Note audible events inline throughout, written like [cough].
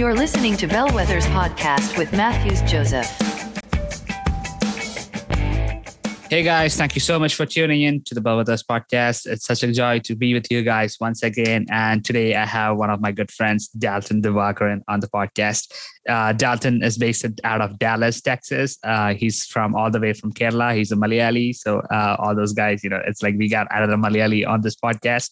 You're listening to Bellwether's podcast with Matthews Joseph. Hey guys, thank you so much for tuning in to the Bellwether's podcast. It's such a joy to be with you guys once again. And today I have one of my good friends, Dalton Divakaran, on the podcast. Uh, Dalton is based out of Dallas, Texas. Uh, he's from all the way from Kerala. He's a Malayali. So uh, all those guys, you know, it's like we got another Malayali on this podcast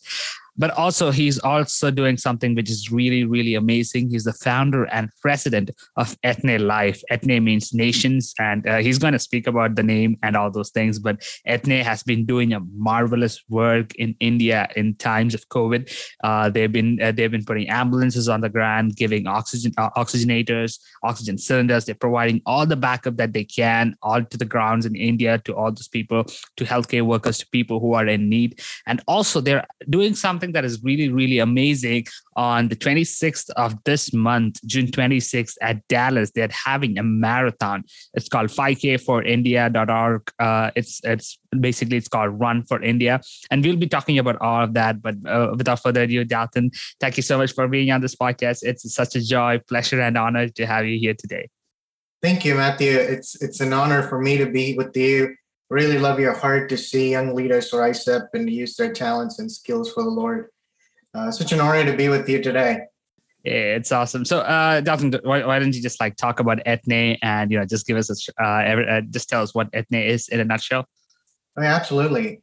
but also he's also doing something which is really really amazing. He's the founder and president of ethne life. Ethne means nations and uh, he's going to speak about the name and all those things but ethne has been doing a marvelous work in india in times of covid. Uh, they've been uh, they've been putting ambulances on the ground giving oxygen uh, oxygenators oxygen cylinders. They're providing all the backup that they can all to the grounds in india to all those people to healthcare workers to people who are in need. And also they're doing something something that is really, really amazing. On the 26th of this month, June 26th at Dallas, they're having a marathon. It's called 5k4india.org. Uh, it's it's basically it's called Run for India, and we'll be talking about all of that. But uh, without further ado, Dalton, thank you so much for being on this podcast. It's such a joy, pleasure, and honor to have you here today. Thank you, Matthew. It's it's an honor for me to be with you really love your heart to see young leaders rise up and use their talents and skills for the Lord. Uh, such an honor to be with you today. Yeah, it's awesome. So, uh, Dalton, why, why, don't you just like talk about ethne and you know just give us a uh, every, uh, just tell us what ethne is in a nutshell? Oh, yeah, absolutely.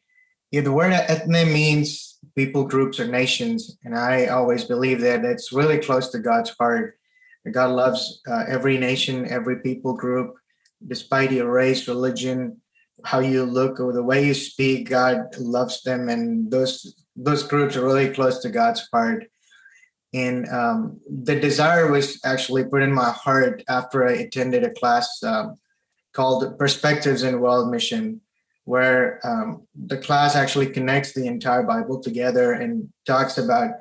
Yeah, the word ethne means people, groups, or nations, and I always believe that it's really close to God's heart. God loves uh, every nation, every people group, despite your race, religion, how you look or the way you speak god loves them. And those those groups are really close to god's heart. And um, the desire was actually put in my heart after i attended a class um, called perspectives in world mission where um, the class actually connects the entire bible together and talks about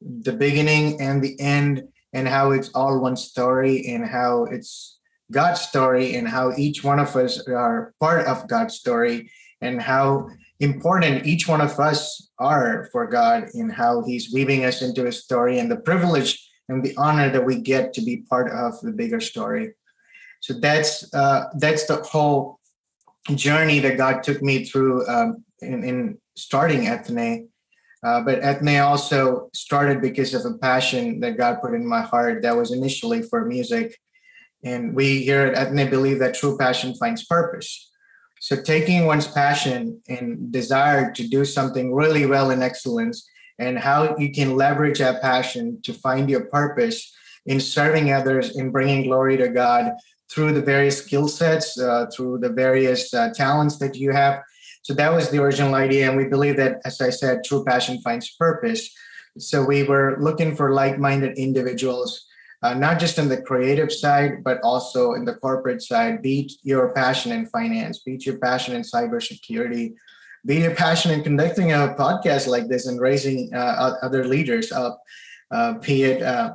the beginning and the end and how it's all one story and how it's God's story and how each one of us are part of God's story and how important each one of us are for God and how He's weaving us into His story and the privilege and the honor that we get to be part of the bigger story. So that's uh, that's the whole journey that God took me through um, in, in, starting Ethne. Uh, but Ethne also started because of a passion that God put in my heart that was initially for music and we here at Ethne believe that true passion finds purpose. So taking one's passion and desire to do something really well in excellence and how you can leverage that passion to find your purpose in serving others in bringing glory to God through the various skill sets, uh, through the various uh, talents that you have. So that was the original idea. And we believe that, as I said, true passion finds purpose. So we were looking for like minded individuals uh, not just in the creative side, but also in the corporate side. Be your passion in finance, be your passion in cybersecurity, be your passion in conducting a podcast like this and raising uh, other leaders up, uh, be it uh,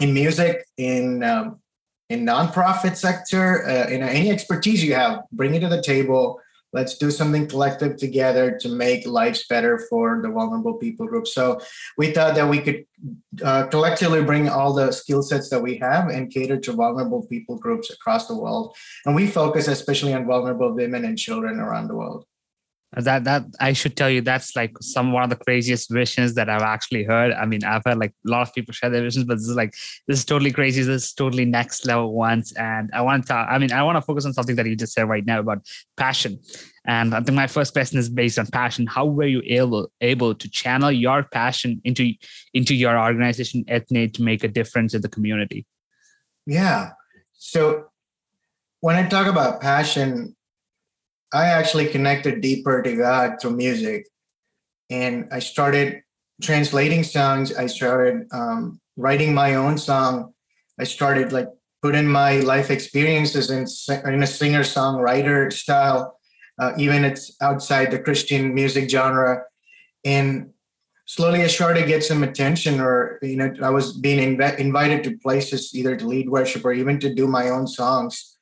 in music, in um, in nonprofit sector, uh, in any expertise you have, bring it to the table let's do something collective together to make lives better for the vulnerable people group. So we thought that we could uh, collectively bring all the skill sets that we have and cater to vulnerable people groups across the world. And we focus especially on vulnerable women and children around the world that that I should tell you that's like some one of the craziest visions that I've actually heard. I mean, I've heard like a lot of people share their visions, but this is like this is totally crazy. This is totally next level ones. And I want to I mean, I want to focus on something that you just said right now about passion. And I think my first question is based on passion. How were you able able to channel your passion into into your organization Ethne to make a difference in the community? Yeah. So when I talk about passion, I actually connected deeper to God through music. And I started translating songs. I started um, writing my own song. I started like putting my life experiences in, in a singer songwriter style, uh, even it's outside the Christian music genre. And slowly I started to get some attention or, you know, I was being inv- invited to places either to lead worship or even to do my own songs.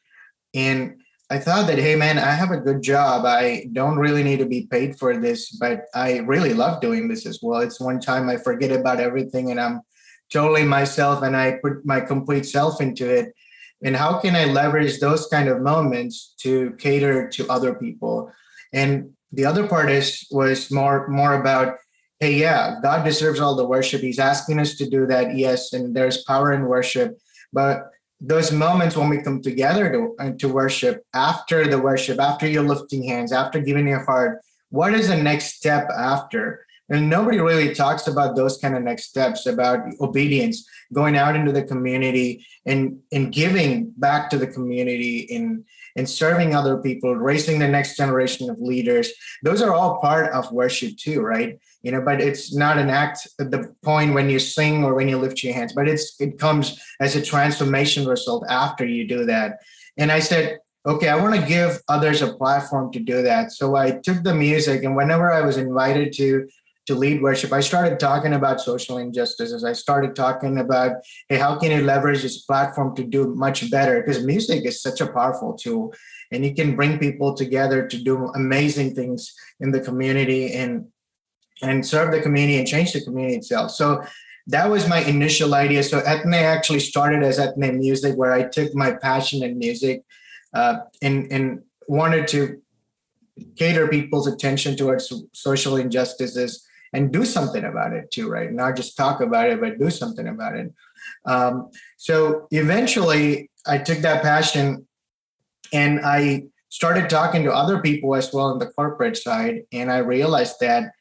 And I thought that, hey, man, I have a good job. I don't really need to be paid for this, but I really love doing this as well. It's one time I forget about everything and I'm totally myself and I put my complete self into it. And how can I leverage those kind of moments to cater to other people? And the other part is was more more about hey yeah god deserves all the worship he's asking us to do that yes and there's power in worship but those moments when we come together to, uh, to worship after the worship after you're lifting hands after giving your heart what is the next step after and nobody really talks about those kind of next steps about obedience going out into the community and and giving back to the community in and serving other people, raising the next generation of leaders. Those are all part of worship too, right? You know, but it's not an act at the point when you sing or when you lift your hands, but it's it comes as a transformation result after you do that. And I said, okay, I want to give others a platform to do that. So I took the music, and whenever I was invited to to lead worship, I started talking about social injustices. I started talking about, hey, how can you leverage this platform to do much better? Because music is such a powerful tool and you can bring people together to do amazing things in the community and and serve the community and change the community itself. So that was my initial idea. So Ethne actually started as Ethne Music, where I took my passion in music uh, and, and wanted to cater people's attention towards social injustices and do something about it too, right? Not just talk about it, but do something about it. Um, so eventually, I took that passion and I started talking to other people as well on the corporate side, and I realized that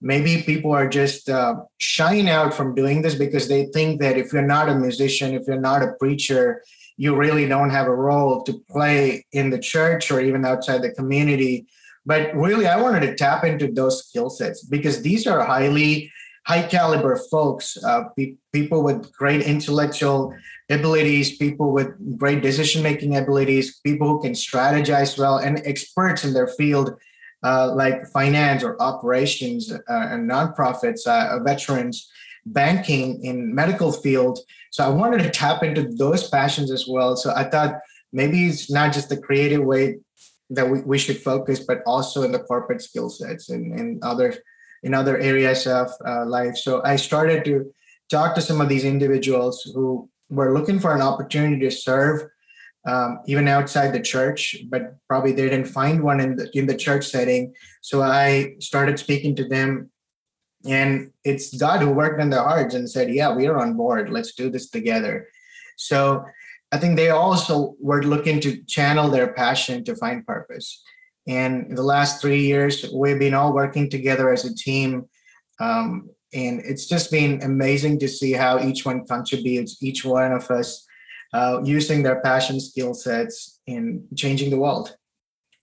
maybe people are just uh, shying out from doing this because they think that if you're not a musician, if you're not a preacher, you really don't have a role to play in the church or even outside the community but really, I wanted to tap into those skill sets because these are highly high caliber folks, uh, pe- people with great intellectual abilities, people with great decision making abilities, people who can strategize well, and experts in their field. Uh, like finance or operations uh, and nonprofits, uh, veterans, banking in medical field. So I wanted to tap into those passions as well. So I thought maybe it's not just the creative way that we, we should focus, but also in the corporate skill sets and, and other in other areas of uh, life. So I started to talk to some of these individuals who were looking for an opportunity to serve um, even outside the church, but probably they didn't find one in the in the church setting. So I started speaking to them, and it's God who worked in their hearts and said, "Yeah, we are on board. Let's do this together." So I think they also were looking to channel their passion to find purpose. And the last three years, we've been all working together as a team. Um, and it's just been amazing to see how each one contributes, each one of us uh, using their passion skill sets in changing the world.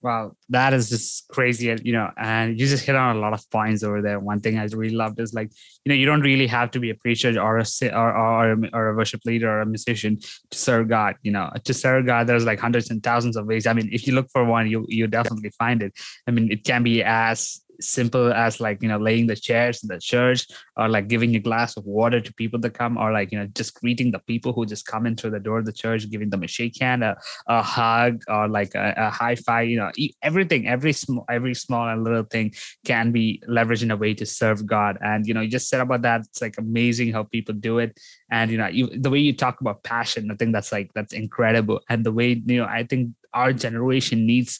Wow, that is just crazy, you know. And you just hit on a lot of points over there. One thing I really loved is like, you know, you don't really have to be a preacher or a or or, or a worship leader or a musician to serve God. You know, to serve God, there's like hundreds and thousands of ways. I mean, if you look for one, you you definitely find it. I mean, it can be as simple as like you know laying the chairs in the church or like giving a glass of water to people that come or like you know just greeting the people who just come in through the door of the church giving them a shake hand a, a hug or like a, a high five you know everything every small every small and little thing can be leveraged in a way to serve god. And you know you just said about that it's like amazing how people do it. And you know you, the way you talk about passion i think that's like that's incredible. And the way you know i think our generation needs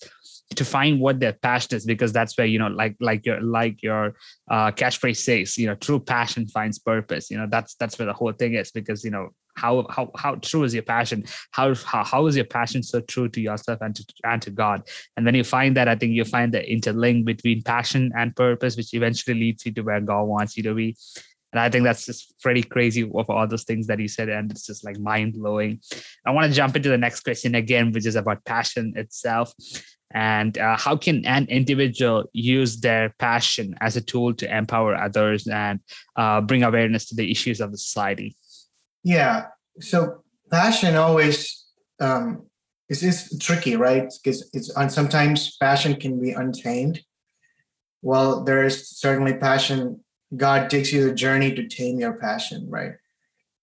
to find what their passion is because that's where you know like like your like your uh catchphrase says you know true passion finds purpose you know that's that's where the whole thing is because you know how how how true is your passion how how, how is your passion so true to yourself and to and to god and when you find that i think you find the interlink between passion and purpose which eventually leads you to where god wants you to be and I think that's just pretty crazy of all those things that you said. And it's just like mind blowing. I want to jump into the next question again, which is about passion itself and uh, how can an individual use their passion as a tool to empower others and uh, bring awareness to the issues of the society? Yeah. So passion always um, is, is tricky right? Because it's on sometimes passion can be untamed. Well there is certainly passion. God takes you the journey to tame your passion right?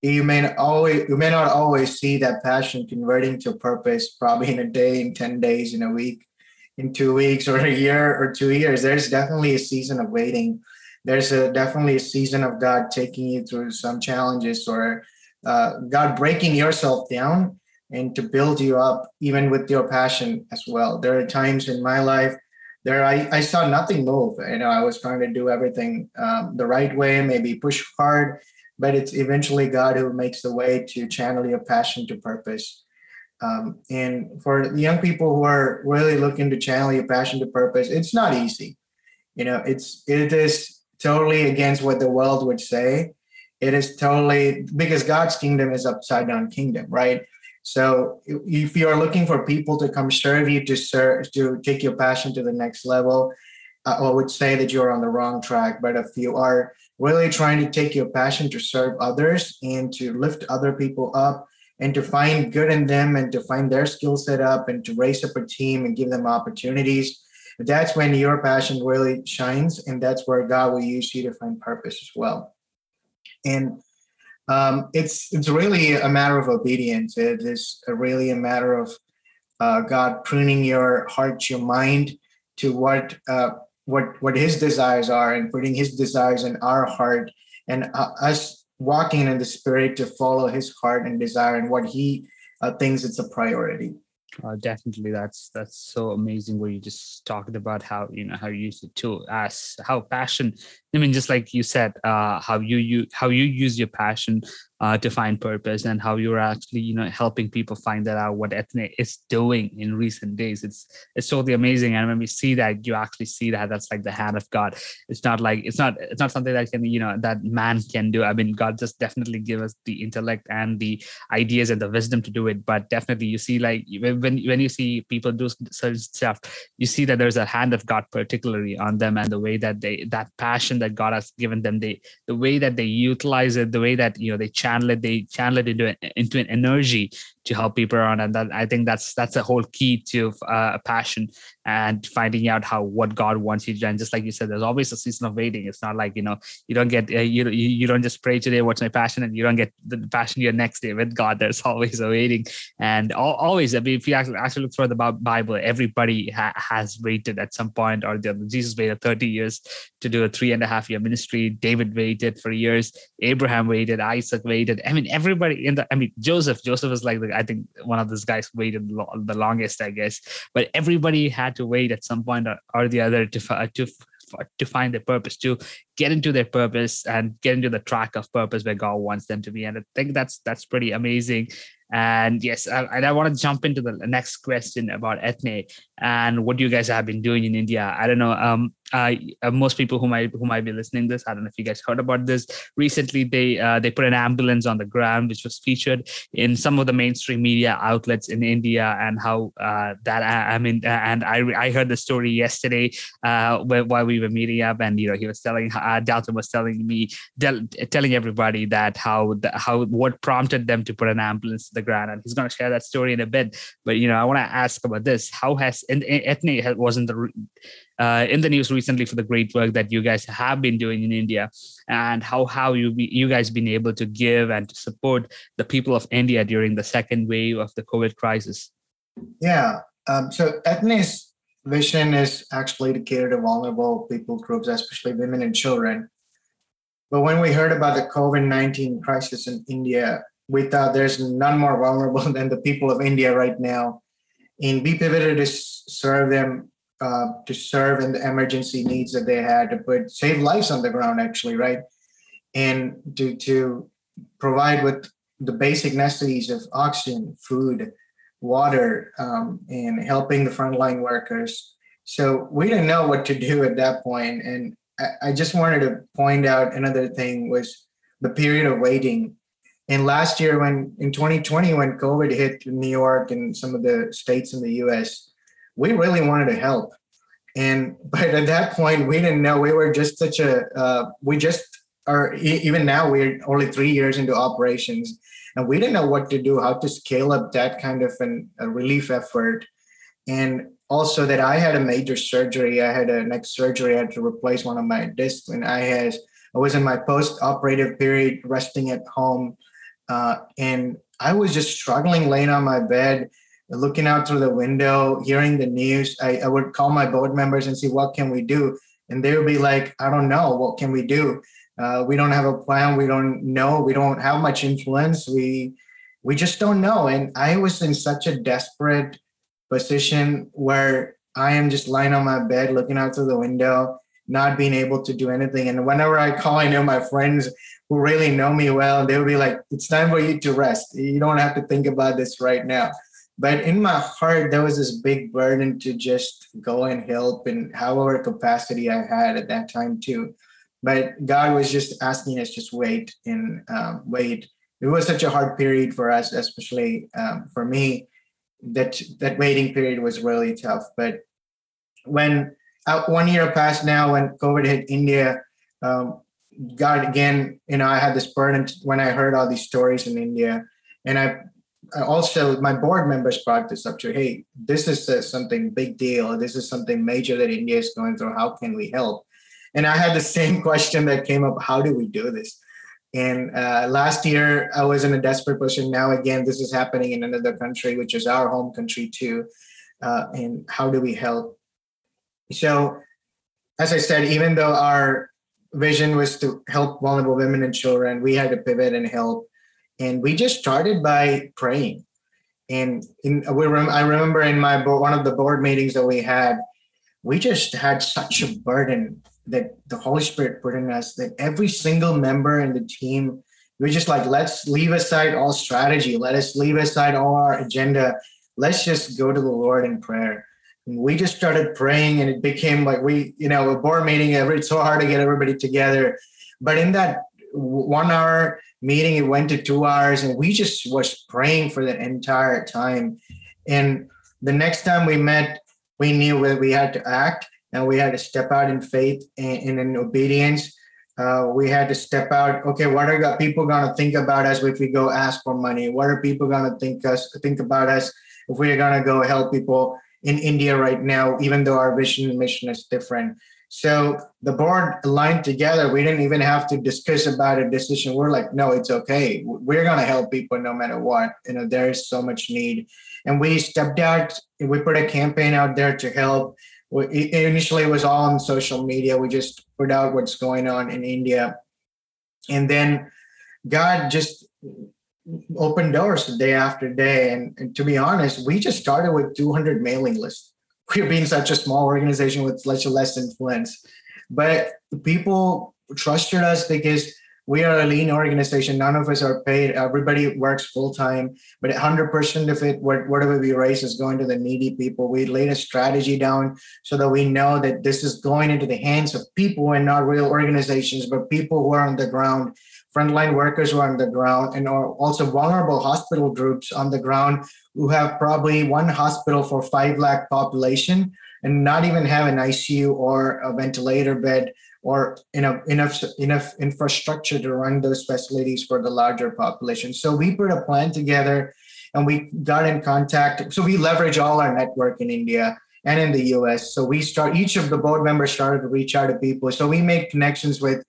You may not always you may not always see that passion converting to purpose probably in a day in 10 days in a week in two weeks or a year or two years. There's definitely a season of waiting. there's a definitely a season of God taking you through some challenges or uh, God breaking yourself down and to build you up, even with your passion as well. There are times in my life there I, I saw nothing move. You know, I was trying to do everything um, the right way, maybe push hard, but it's eventually God who makes the way to channel your passion to purpose. Um, and for the young people who are really looking to channel your passion to purpose, it's not easy. You know, it's it is totally against what the world would say. It is totally because God's kingdom is upside down kingdom, right? So if you are looking for people to come serve you to serve to take your passion to the next level, uh, I would say that you're on the wrong track. But if you are really trying to take your passion to serve others and to lift other people up and to find good in them and to find their skill set up and to raise up a team and give them opportunities, that's when your passion really shines and that's where God will use you to find purpose as well. And um, it's it's really a matter of obedience. It is really a matter of uh, God pruning your heart, your mind to what uh, what what His desires are, and putting His desires in our heart, and uh, us walking in the Spirit to follow His heart and desire, and what He uh, thinks it's a priority. Uh, definitely, that's that's so amazing. Where you just talked about how you know how you use it to as how passion. I mean, just like you said, uh, how you you how you use your passion uh, to find purpose and how you're actually you know helping people find that out what ethne is doing in recent days. It's it's totally amazing. And when we see that you actually see that that's like the hand of god. It's not like it's not it's not something that can you know that man can do. I mean god just definitely give us the intellect and the ideas and the wisdom to do it. But definitely you see like when when you see people do certain stuff you see that there's a hand of god particularly on them and the way that they that passion that god has given them they the way that they utilize it the way that you know they channel it they channel it into, into an energy to help people around and that i think that's that's a whole key to uh, a passion and finding out how what god wants you to do. And just like you said there's always a season of waiting. It's not like you know you don't get uh, you, you don't just pray today what's my passion and you don't get the passion your next day with god. There's [laughs] always a waiting. And all, always i mean if you actually, actually look through the bible everybody ha- has waited at some point or the other jesus waited 30 years to do a three and a half year ministry. David waited for years. Abraham waited. Isaac waited. I mean everybody in the i mean joseph joseph is like the I think one of those guys waited the longest, I guess. But everybody had to wait at some point or, or the other to uh, to to find their purpose, to get into their purpose and get into the track of purpose where God wants them to be. And I think that's that's pretty amazing. And yes, I, and I want to jump into the next question about ethne and what you guys have been doing in India. I don't know. Um, uh, most people who might who might be listening this, I don't know if you guys heard about this. Recently, they uh, they put an ambulance on the ground, which was featured in some of the mainstream media outlets in India, and how uh, that I, mean, and I I heard the story yesterday uh, while we were meeting up, and you know he was telling uh, Dalton was telling me telling everybody that how the, how what prompted them to put an ambulance to the ground, and he's going to share that story in a bit. But you know, I want to ask about this: How has and ethne wasn't the uh, in the news recently for the great work that you guys have been doing in India, and how how you be, you guys been able to give and to support the people of India during the second wave of the COVID crisis. Yeah, um, so Ethne's vision is actually to cater to vulnerable people groups, especially women and children. But when we heard about the COVID 19 crisis in India, we thought there's none more vulnerable [laughs] than the people of India right now. And we pivoted to serve them uh, to serve in the emergency needs that they had to put save lives on the ground actually right? And to to provide with the basic necessities of oxygen food water um, and helping the frontline workers. So we didn't know what to do at that point and I, I just wanted to point out another thing was the period of waiting and last year when in 2020 when covid hit new york and some of the states in the us we really wanted to help. And [laughs] but at that point, we didn't know. We were just such a uh, we just are even now we're only three years into operations, and we didn't know what to do, how to scale up that kind of an, a relief effort, and also that I had a major surgery. I had a neck surgery. I had to replace one of my discs, and I had I was in my post-operative period, resting at home, uh, and I was just struggling, laying on my bed looking out through the window, hearing the news. I, I would call my board members and see what can we do. and they would be like, I don't know, what can we do? Uh, we don't have a plan. We don't know. We don't have much influence. We we just don't know. And I was in such a desperate position where I am just lying on my bed, looking out through the window, not being able to do anything. And whenever I call, I know my friends who really know me well, they will be like, "It's time for you to rest. You don't have to think about this right now." But in my heart, there was this big burden to just go and help in however capacity I had at that time too. But God was just asking us just wait and um, wait. It was such a hard period for us, especially um, for me. That that waiting period was really tough. But when uh, one year passed now, when COVID hit India, um, God again, you know, I had this burden when I heard all these stories in India, and I also my board members brought this up to hey this is something big deal. This is something major that india is going through. How can we help? And i had the [laughs] same question that came up. How do we do this? And uh, last year i was in a desperate position. Now again this is happening in another country which is our home country too. Uh, and how do we help so as i said even though our vision was to help vulnerable women and children we had to pivot and help and we just started by praying. And in, we rem- I remember in my bo- one of the board meetings that we had, we just had such a burden that the Holy Spirit put in us that every single member in the team, we're just like, let's leave aside all strategy. Let us leave aside all our agenda. Let's just go to the Lord in prayer. And we just started praying and it became like we, you know, a board meeting, every it's so hard to get everybody together. But in that one hour meeting it went to two hours and we just was praying for the entire time. And the next time we met we knew that we had to act and we had to step out in faith and, in obedience. Uh, we had to step out okay what are people going to think about us if we go ask for money? What are people going to think us think about us if we're going to go help people in india right now even though our vision and mission is different so the board aligned together. We didn't even have to discuss about a decision. We're like, no, it's okay. We're to help people no matter what. You know, there is so much need. And we stepped out, we put a campaign out there to help. Initially, it was all on social media. We just put out what's going on in India. And then God just opened doors day after day. And, and to be honest, we just started with 200 mailing lists [laughs] we're being such a small organization with such less influence. But people trusted us because we are a lean organization. None of us are paid. Everybody works full time, but 100% of it, whatever we raise, is going to the needy people. We laid a strategy down so that we know that this is going into the hands of people and not real organizations, but people who are on the ground frontline workers who are on the ground and are also vulnerable hospital groups on the ground who have probably one hospital for 5 lakh population and not even have an ICU or a ventilator bed or enough enough enough infrastructure to run those facilities for the larger population. So we put a plan together and we got in contact. So we leverage all our network in India and in the US. So we start each of the board members started to reach out to people. So we made connections with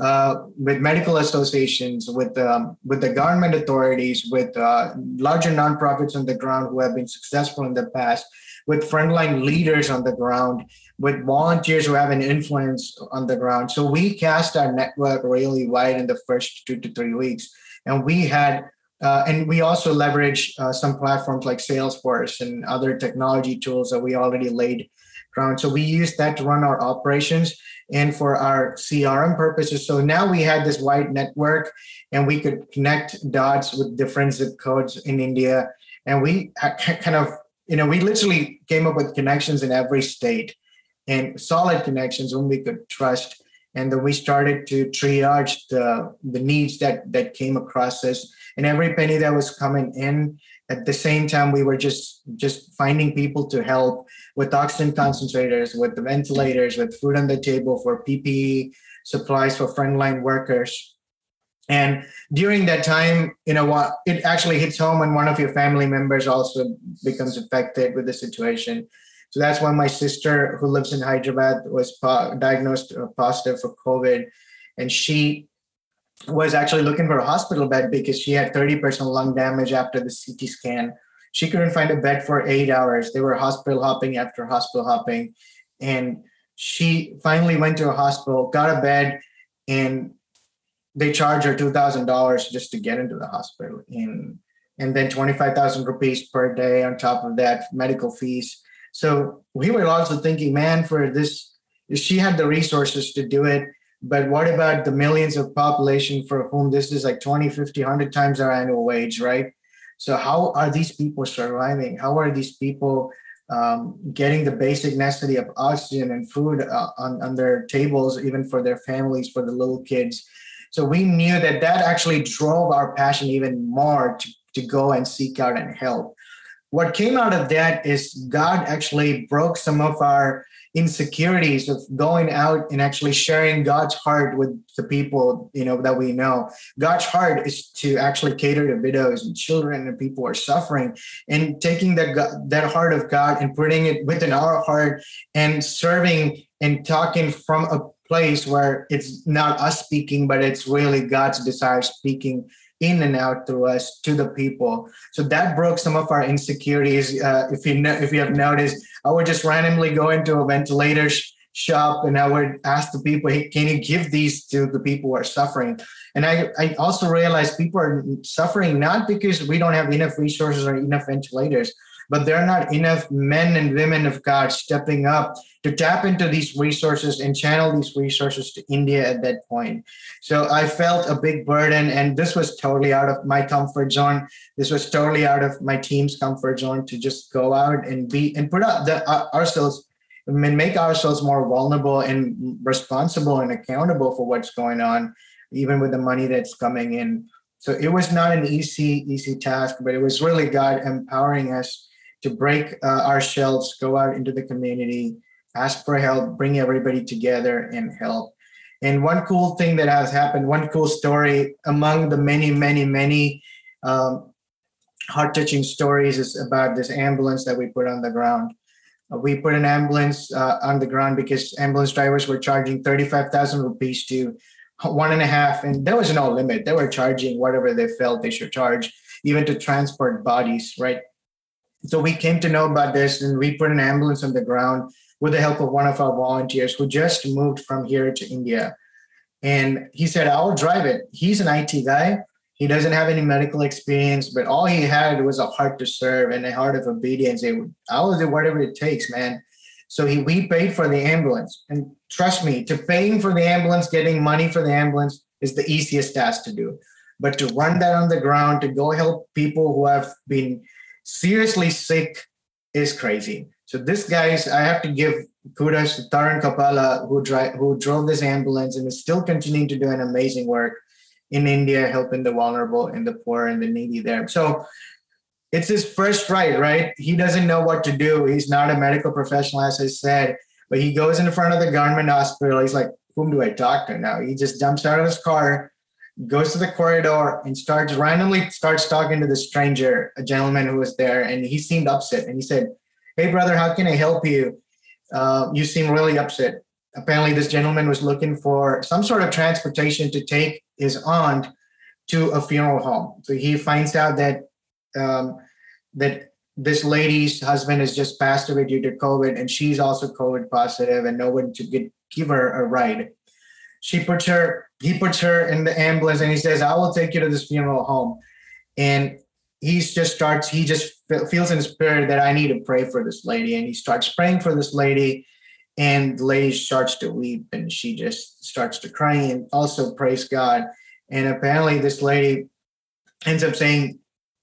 uh, with medical associations, with um, with the government authorities, with uh, larger nonprofits on the ground who have been successful in the past, with frontline leaders on the ground, with volunteers who have an influence on the ground. So we cast our network really wide in the first two to three weeks, and we had. Uh, and we also leverage uh, some platforms like Salesforce and other technology tools that we already laid ground. So we use that to run our operations and for our CRM purposes. So now we had this wide network and we could connect dots with different zip codes in India. And we kind of, you know, we literally came up with connections in every state and solid connections when we could trust. And then we started to triage the, the needs that, that came across us. And every penny that was coming in, at the same time, we were just just finding people to help with oxygen concentrators, with the ventilators, with food on the table for PPE supplies for frontline workers. And during that time, you know what, it actually hits home when one of your family members also becomes affected with the situation. So that's when my sister, who lives in Hyderabad, was diagnosed uh, positive for COVID, and she was actually looking for a hospital bed because she had 30% lung damage after the CT scan she couldn't find a bed for eight hours. They were hospital hopping after hospital hopping. And she finally went to a hospital, got a bed, and they charged her two thousand dollars just to get into the hospital, and and then twenty five thousand rupees per day on top of that medical fees. So we were also thinking, man, for this, she had the resources to do it. But what about the millions of population for whom this is like 20, 50, 100 times our annual wage, right? So how are these people surviving? How are these people um, getting the basic necessity of oxygen and food uh, on, on their tables, even for their families, for the little kids? So we knew that that actually drove our passion even more to, to go and seek out and help. What came out of that is God actually broke some of our insecurities of going out and actually sharing God's heart with the people you know that we know. God's heart is to actually cater to widows and children and people who are suffering, and taking that that heart of God and putting it within our heart and serving and talking from a place where it's not us speaking, but it's really God's desire speaking in and out through us to the people. So that broke some of our insecurities. Uh, if you know, if you have noticed, I would just randomly go into a ventilator sh- shop and I would ask the people, "Hey, can you give these to the people who are suffering?" And I, I also realized people are suffering not because we don't have enough resources or enough ventilators, but there are not enough men and women of God stepping up to tap into these resources and channel these resources to India at that point. So I felt a big burden, and this was totally out of my comfort zone. This was totally out of my team's comfort zone to just go out and be and put up the, uh, ourselves and make ourselves more vulnerable and responsible and accountable for what's going on, even with the money that's coming in. So it was not an easy, easy task, but it was really God empowering us to break uh, our shelves, go out into the community, ask for help, bring everybody together and help. And one cool thing that has happened, one cool story among the many, many, many um, heart touching stories is about this ambulance that we put on the ground. We put an ambulance uh, on the ground because ambulance drivers were charging 35,000 rupees to one and a half, and there was no limit. They were charging whatever they felt they should charge, even to transport bodies, right? So we came to know about this and we put an ambulance on the ground with the help of one of our volunteers who just moved from here to India. And he said, I'll drive it. He's an IT guy. He doesn't have any medical experience, but all he had was a heart to serve and a heart of obedience. I will do whatever it takes, man. So he, we paid for the ambulance. And trust me, to paying for the ambulance, getting money for the ambulance is the easiest task to do. But to run that on the ground, to go help people who have been seriously sick is crazy. So this guy's, I have to give kudos to Taran Kapala who, dri- who drove this ambulance and is still continuing to do an amazing work in India, helping the vulnerable and the poor and the needy there. So it's his first ride, right? He doesn't know what to do. He's not a medical professional, as I said, but he goes in front of the government hospital. He's like, whom do I talk to now? He just jumps out of his car, goes to the corridor and starts randomly starts talking to the stranger, a gentleman who was there, and he seemed upset. And he said, "Hey, brother, how can I help you? Uh, you seem really upset." Apparently, this gentleman was looking for some sort of transportation to take his aunt to a funeral home. So he finds out that um, that this lady's husband has just passed away due to COVID, and she's also COVID positive, and no one to get, give her a ride she puts her he puts her in the ambulance and he says i will take you to this funeral home. And he just starts he just feels in his spirit that i need to pray for this lady. And he starts praying for this lady and the lady starts to weep and she just starts to cry and also praise god. And apparently this lady ends up saying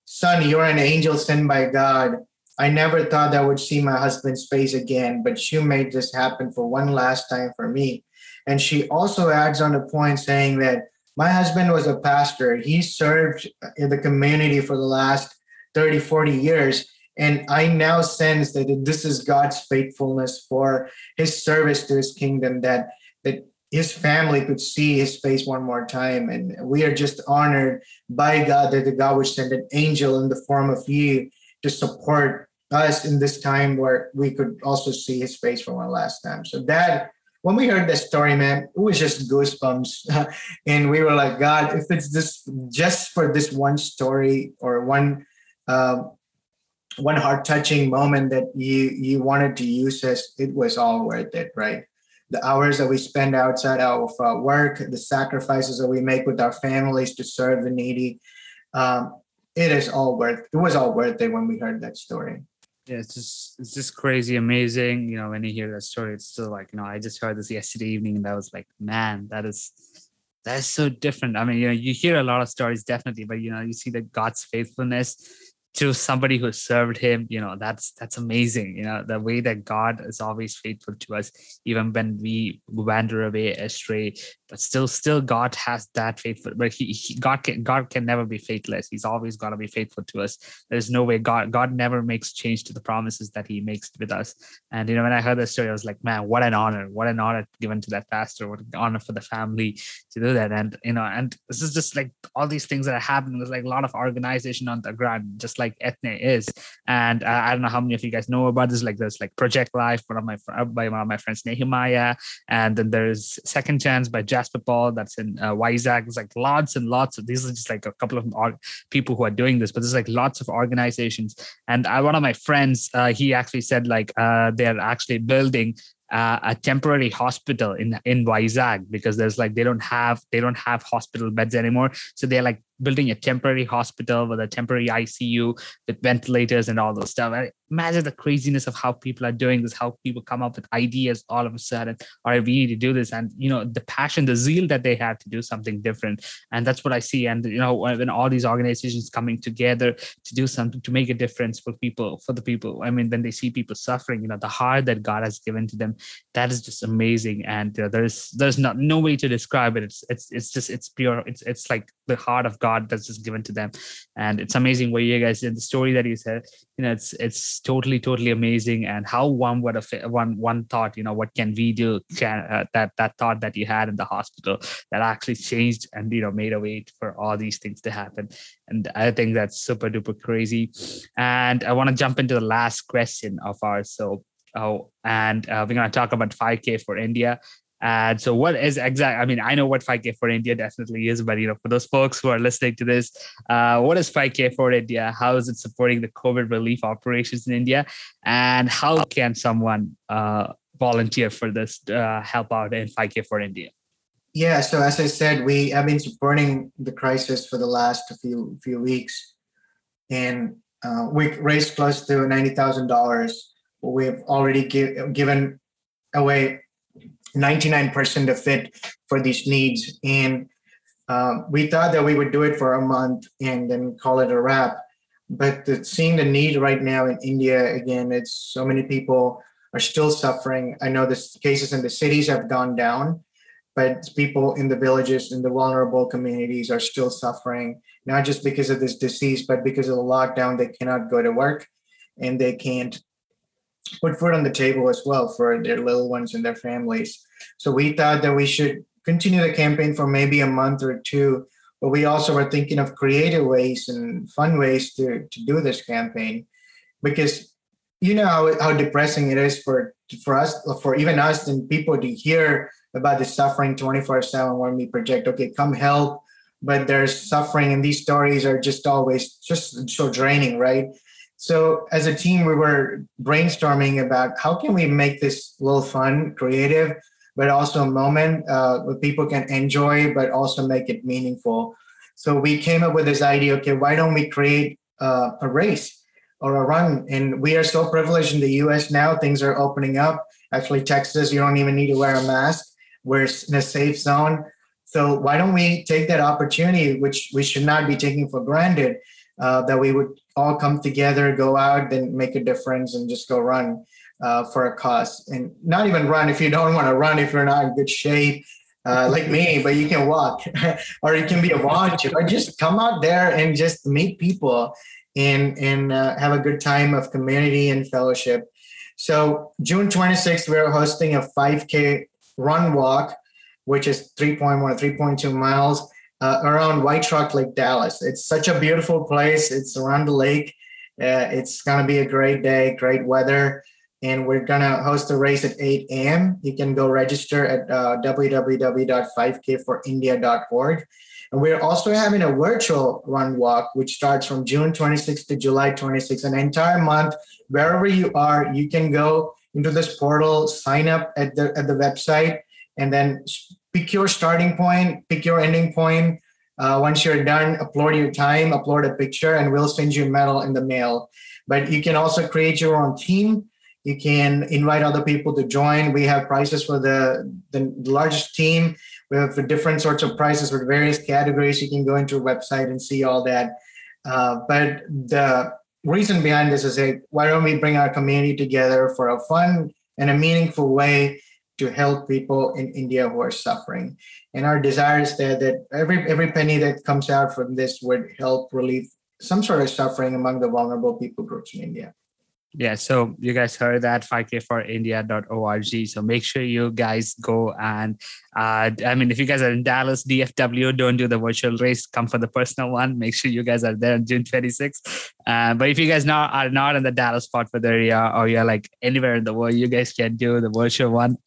son you're an angel sent by god. I never thought i would see my husband's face again but you made this happen for one last time for me and she also adds on a point saying that my husband was a pastor. He served in the community for the last 30, 40 years. And I now sense that this is God's faithfulness for his service to his kingdom, that, that his family could see his face one more time. And we are just honored by God that the God would send an angel in the form of you to support us in this time where we could also see his face for one last time. So that when we heard this story, man, it was just goosebumps. [laughs] and we were like, God, if it's this just for this one story or one uh, one heart touching moment that you you wanted to use us, it was all worth it, right? the hours that we spend outside of uh, work, the sacrifices that we make with our families to serve the needy. Um, it is all worth. It was all worth it when we heard that story. Yeah, it's just it's just crazy amazing. You know, when you hear that story, it's still like you know I just heard this yesterday evening, and I was like, man, that is that is so different. I mean, you know, you hear a lot of stories definitely, but you know, you see that God's faithfulness to somebody who served him you know that's that's amazing you know the way that god is always faithful to us even when we wander away astray but still still god has that faithful but he, he god can god can never be faithless. He's always got to be faithful to us. There's no way god god never makes change to the promises that he makes with us. And you know when i heard the story i was like man what an honor what an honor given to that pastor what an honor for the family to do that. And you know and this is just like all these things that are happening there's like a lot of organization on the ground just like ethne is and uh, i don't know how many of you guys know about this like there's like project life one of my by one of my friends nehemiah and then there's second chance by Jasper Paul that's in uh, Vizag. There's like lots and lots of these are just like a couple of people who are doing this, but there's like lots of organizations. And I, one of my friends, uh, he actually said like uh, they're actually building uh, a temporary hospital in in Vizag because there's like they don't have they don't have hospital beds anymore. So they're like building a temporary hospital with a temporary ICU with ventilators and all those stuff. I imagine the craziness of how people are doing this, how people come up with ideas all of a sudden, all right, we need to do this. And, you know, the passion, the zeal that they have to do something different. And that's what I see. And, you know, when all these organizations coming together to do something, to make a difference for people, for the people, I mean, when they see people suffering, you know, the heart that God has given to them, that is just amazing. And there's, there's not, no way to describe it. It's, it's, it's just, it's pure. It's, it's like the heart of God that's just given to them. And it's amazing what you guys did. The story that you said, you know, it's it's totally totally amazing. And how one would have one one thought, you know, what can we do? Can uh, that that thought that you had in the hospital that actually changed and you know made a way for all these things to happen. And I think that's super duper crazy. And I want to jump into the last question of ours. So Oh, and uh, we're going to talk about 5K for India. And so, what is exact? I mean, I know what 5K for India definitely is, but you know, for those folks who are listening to this, uh, what is 5K for India? How is it supporting the COVID relief operations in India? And how can someone uh, volunteer for this, uh, help out in 5K for India? Yeah, so as I said, we have been supporting the crisis for the last few few weeks, and uh, we raised close to ninety thousand dollars. We've already give, given away 99% of it for these needs. And um, we thought that we would do it for a month and then call it a wrap. But the, seeing the need right now in India, again, it's so many people are still suffering. I know the cases in the cities have gone down, but people in the villages, in the vulnerable communities are still suffering, not just because of this disease, but because of the lockdown. They cannot go to work and they can't put food on the table as well for their little ones and their families. So we thought that we should continue the campaign for maybe a month or two, but we also were thinking of creative ways and fun ways to, to do this campaign because you know how, how depressing it is for for us for even us and people to hear about the suffering 24 7 when we project okay come help but there's suffering and these stories are just always just so draining right so as a team, we were brainstorming about how can we make this a little fun, creative, but also a moment uh, where people can enjoy, but also make it meaningful. So we came up with this idea. Okay, why don't we create uh, a race or a run? And we are so privileged in the U.S. now; things are opening up. Actually, Texas, you don't even need to wear a mask. We're in a safe zone. So why don't we take that opportunity, which we should not be taking for granted, uh, that we would all come together, go out, then make a difference, and just go run uh, for a cause. And not even run if you don't want to run, if you're not in good shape, uh, [laughs] like me, but you can walk, [laughs] or you can be a volunteer, or just come out there and just meet people and and uh, have a good time of community and fellowship. So June 26th, we're hosting a 5K run walk, which is 3.1 or 3.2 miles uh, around White Rock Lake, Dallas. It's such a beautiful place. It's around the lake. Uh, it's going to be a great day, great weather. And we're going to host a race at 8 a.m. You can go register at uh, www.5kforindia.org. And we're also having a virtual run walk, which starts from June 26th to July 26th, an entire month. Wherever you are, you can go into this portal, sign up at the at the website, and then pick your starting point, pick your ending point. Uh, once you're done, upload your time, upload a picture, and we'll send you a medal in the mail. But you can also create your own team. You can invite other people to join. We have prizes for the, the largest team. We have different sorts of prizes for various categories. You can go into a website and see all that. Uh, but the reason behind this is hey, why don't we bring our community together for a fun and a meaningful way to help people in India who are suffering. And our desire is that, that every every penny that comes out from this would help relieve some sort of suffering among the vulnerable people groups in India. Yeah, so you guys heard that 5k4india.org. So make sure you guys go and uh, I mean, if you guys are in Dallas, DFW, don't do the virtual race. Come for the personal one. Make sure you guys are there on June 26th. Uh, but if you guys not are not in the Dallas Fort Worth area or you're like anywhere in the world, you guys can do the virtual one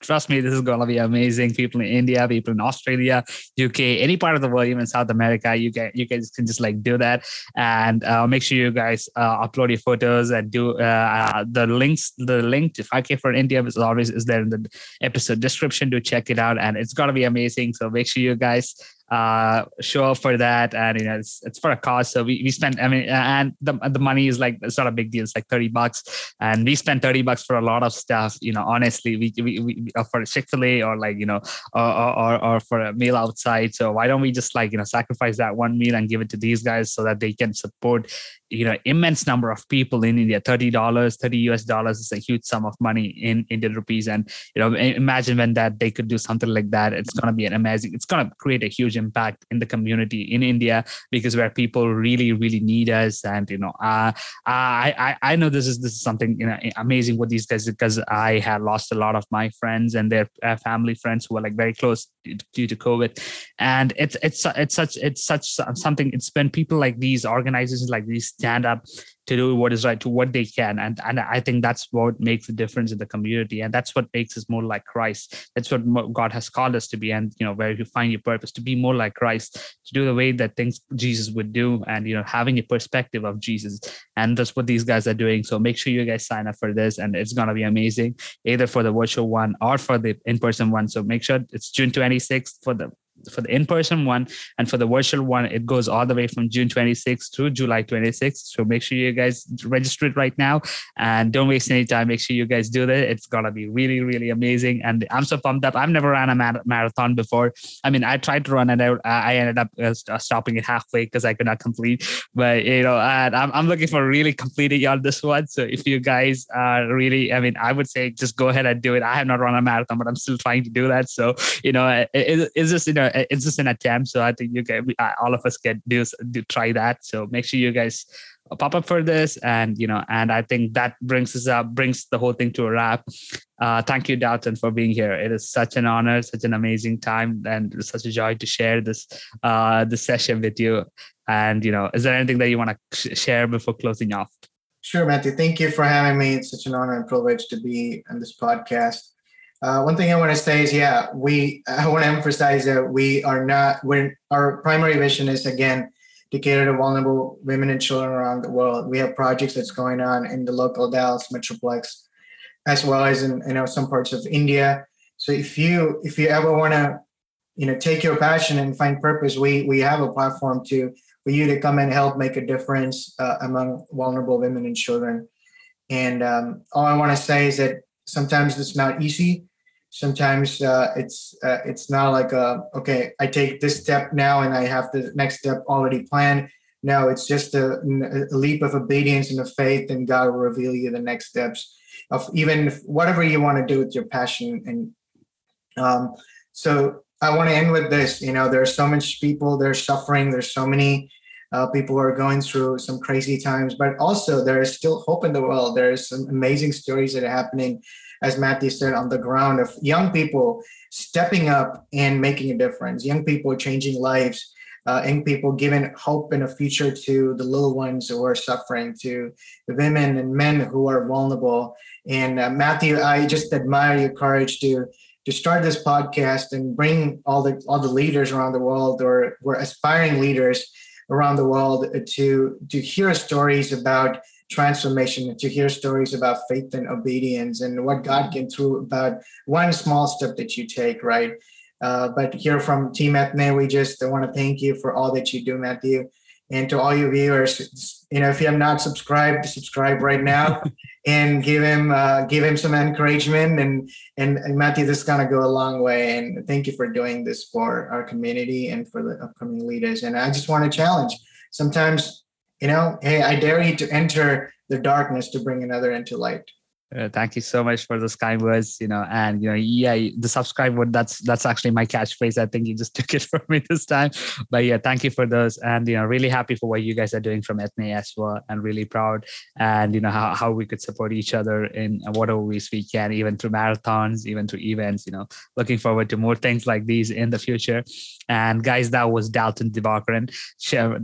trust me, this is going to be amazing. People in India, people in Australia, UK, any part of the world, even South America, you can you guys can just like do that and uh, make sure you guys uh, upload your photos and do uh, the links. The link to 5K for India is always is there in the episode description to check it out, and it's going to be amazing. So make sure you guys uh show up for that. And you know it's, it's for a cause so we, we spent i mean and the, the money is like it's not a big deal. It's like 30 bucks. And we spent 30 bucks for a lot of stuff. You know honestly we, we, we uh, for chick-fil-a or like you know or, or or for a meal outside. So why don't we just like you know sacrifice that one meal and give it to these guys so that they can support you know immense number of people in india. 30 dollars 30 us dollars is a huge sum of money in indian rupees. And you know imagine when that they could do something like that it's going to be an amazing it's going to create a huge impact in the community in india because where people really really need us. And you know uh, i i i know this is this is something you know amazing with these guys because i had lost a lot of my friends and their uh, family friends who were like very close due to covid. And it's it's it's such it's such something it's been people like these organizations like these stand up to do what is right to what they can. And and i think that's what makes the difference in the community. And that's what makes us more like christ. That's what god has called us to be and you know where you find your purpose to be more like christ to do the way that things jesus would do and you know having a perspective of jesus. And that's what these guys are doing. So make sure you guys sign up for this and it's going to be amazing either for the virtual one or for the in-person one. So make sure it's june 26th for the for the in-person one and for the virtual one it goes all the way from june 26th to july 26th so make sure you guys register it right now and don't waste any time. Make sure you guys do that. It's gonna be really really amazing and i'm so pumped up. I've never ran a marathon before. I mean i tried to run it out. I ended up uh, stopping it halfway because i could not complete. But you know I'm, I'm looking for really completing on this one. So if you guys are really i mean i would say just go ahead and do it. I have not run a marathon but i'm still trying to do that. So you know it, it's just you know it's just an attempt. So I think you can, all of us can do, do try that. So make sure you guys pop up for this and you know and i think that brings us up brings the whole thing to a wrap. Uh, thank you dalton for being here. It is such an honor such an amazing time and such a joy to share this uh this session with you. And you know is there anything that you want to share before closing off? Sure matthew. Thank you for having me. It's such an honor and privilege to be on this podcast uh, one thing I want to say is, yeah, we. [laughs] I want to emphasize that we are not. When our primary vision is again to cater to vulnerable women and children around the world. We have projects that's going on in the local Dallas metroplex, as well as in you know some parts of India. So if you if you ever want to, you know, take your passion and find purpose, we we have a platform to for you to come and help make a difference uh, among vulnerable women and children. And um, all I want to say is that sometimes it's not easy. Sometimes uh, it's uh, it's not like a, okay i take this step now and i have the next step already planned. No it's just a, a leap of obedience and a faith and god will reveal you the next steps of even whatever you want to do with your passion and um, so i want to end with this you know there's so much people they're suffering there's so many uh, people are going through some crazy times but also there is still hope in the world there's some amazing stories that are happening as Matthew said, on the ground of young people stepping up and making a difference, young people changing lives, uh, young people giving hope and a future to the little ones who are suffering, to the women and men who are vulnerable. And uh, Matthew, I just admire your courage to to start this podcast and bring all the all the leaders around the world or we're aspiring leaders around the world to to hear stories about transformation, to hear stories about faith and obedience and what God can do about one small step that you take, right? Uh, but here from Team Ethne, we just want to thank you for all that you do, Matthew. And to all your viewers, you know, if you have not subscribed, subscribe right now [laughs] and give him uh, give him some encouragement. And, and and Matthew, this is gonna go a long way. And thank you for doing this for our community and for the upcoming leaders. And I just want to challenge. Sometimes, you know, hey, I dare you to enter the darkness to bring another into light. Uh, thank you so much for those kind words you know and you know yeah the subscribe word that's that's actually my catchphrase. I think you just [laughs] took it from me this time. But yeah thank you for those. And you know really happy for what you guys are doing from ethne as well and really proud. And you know how, how we could support each other in whatever ways we can even through marathons even through events you know. Looking forward to more things like these in the future. And guys, that was Dalton Divakaran,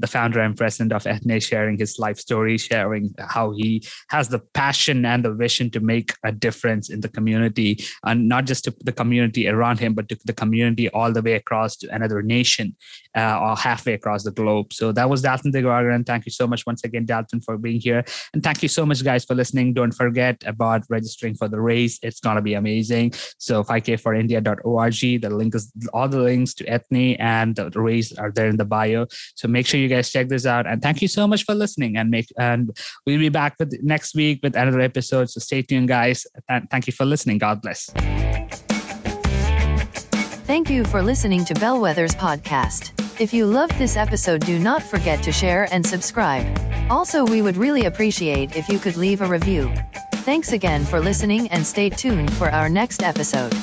the founder and president of Ethne, sharing his life story, sharing how he has the passion and the vision to make a difference in the community, and not just to the community around him, but to the community all the way across to another nation uh, or halfway across the globe. So that was Dalton Divakaran. Thank you so much once again, Dalton, for being here. And thank you so much, guys, for listening. Don't forget about registering for the race. It's going to be amazing. So 5k4india.org. The link is all the links to Ethne and the race are there in the bio. So make sure you guys check this out. And thank you so much for listening. And make and we'll be back with next week with another episode. So stay tuned, guys. And thank you for listening. God bless. Thank you for listening to Bellwether's podcast. If you loved this episode, do not forget to share and subscribe. Also, we would really appreciate if you could leave a review. Thanks again for listening and stay tuned for our next episode.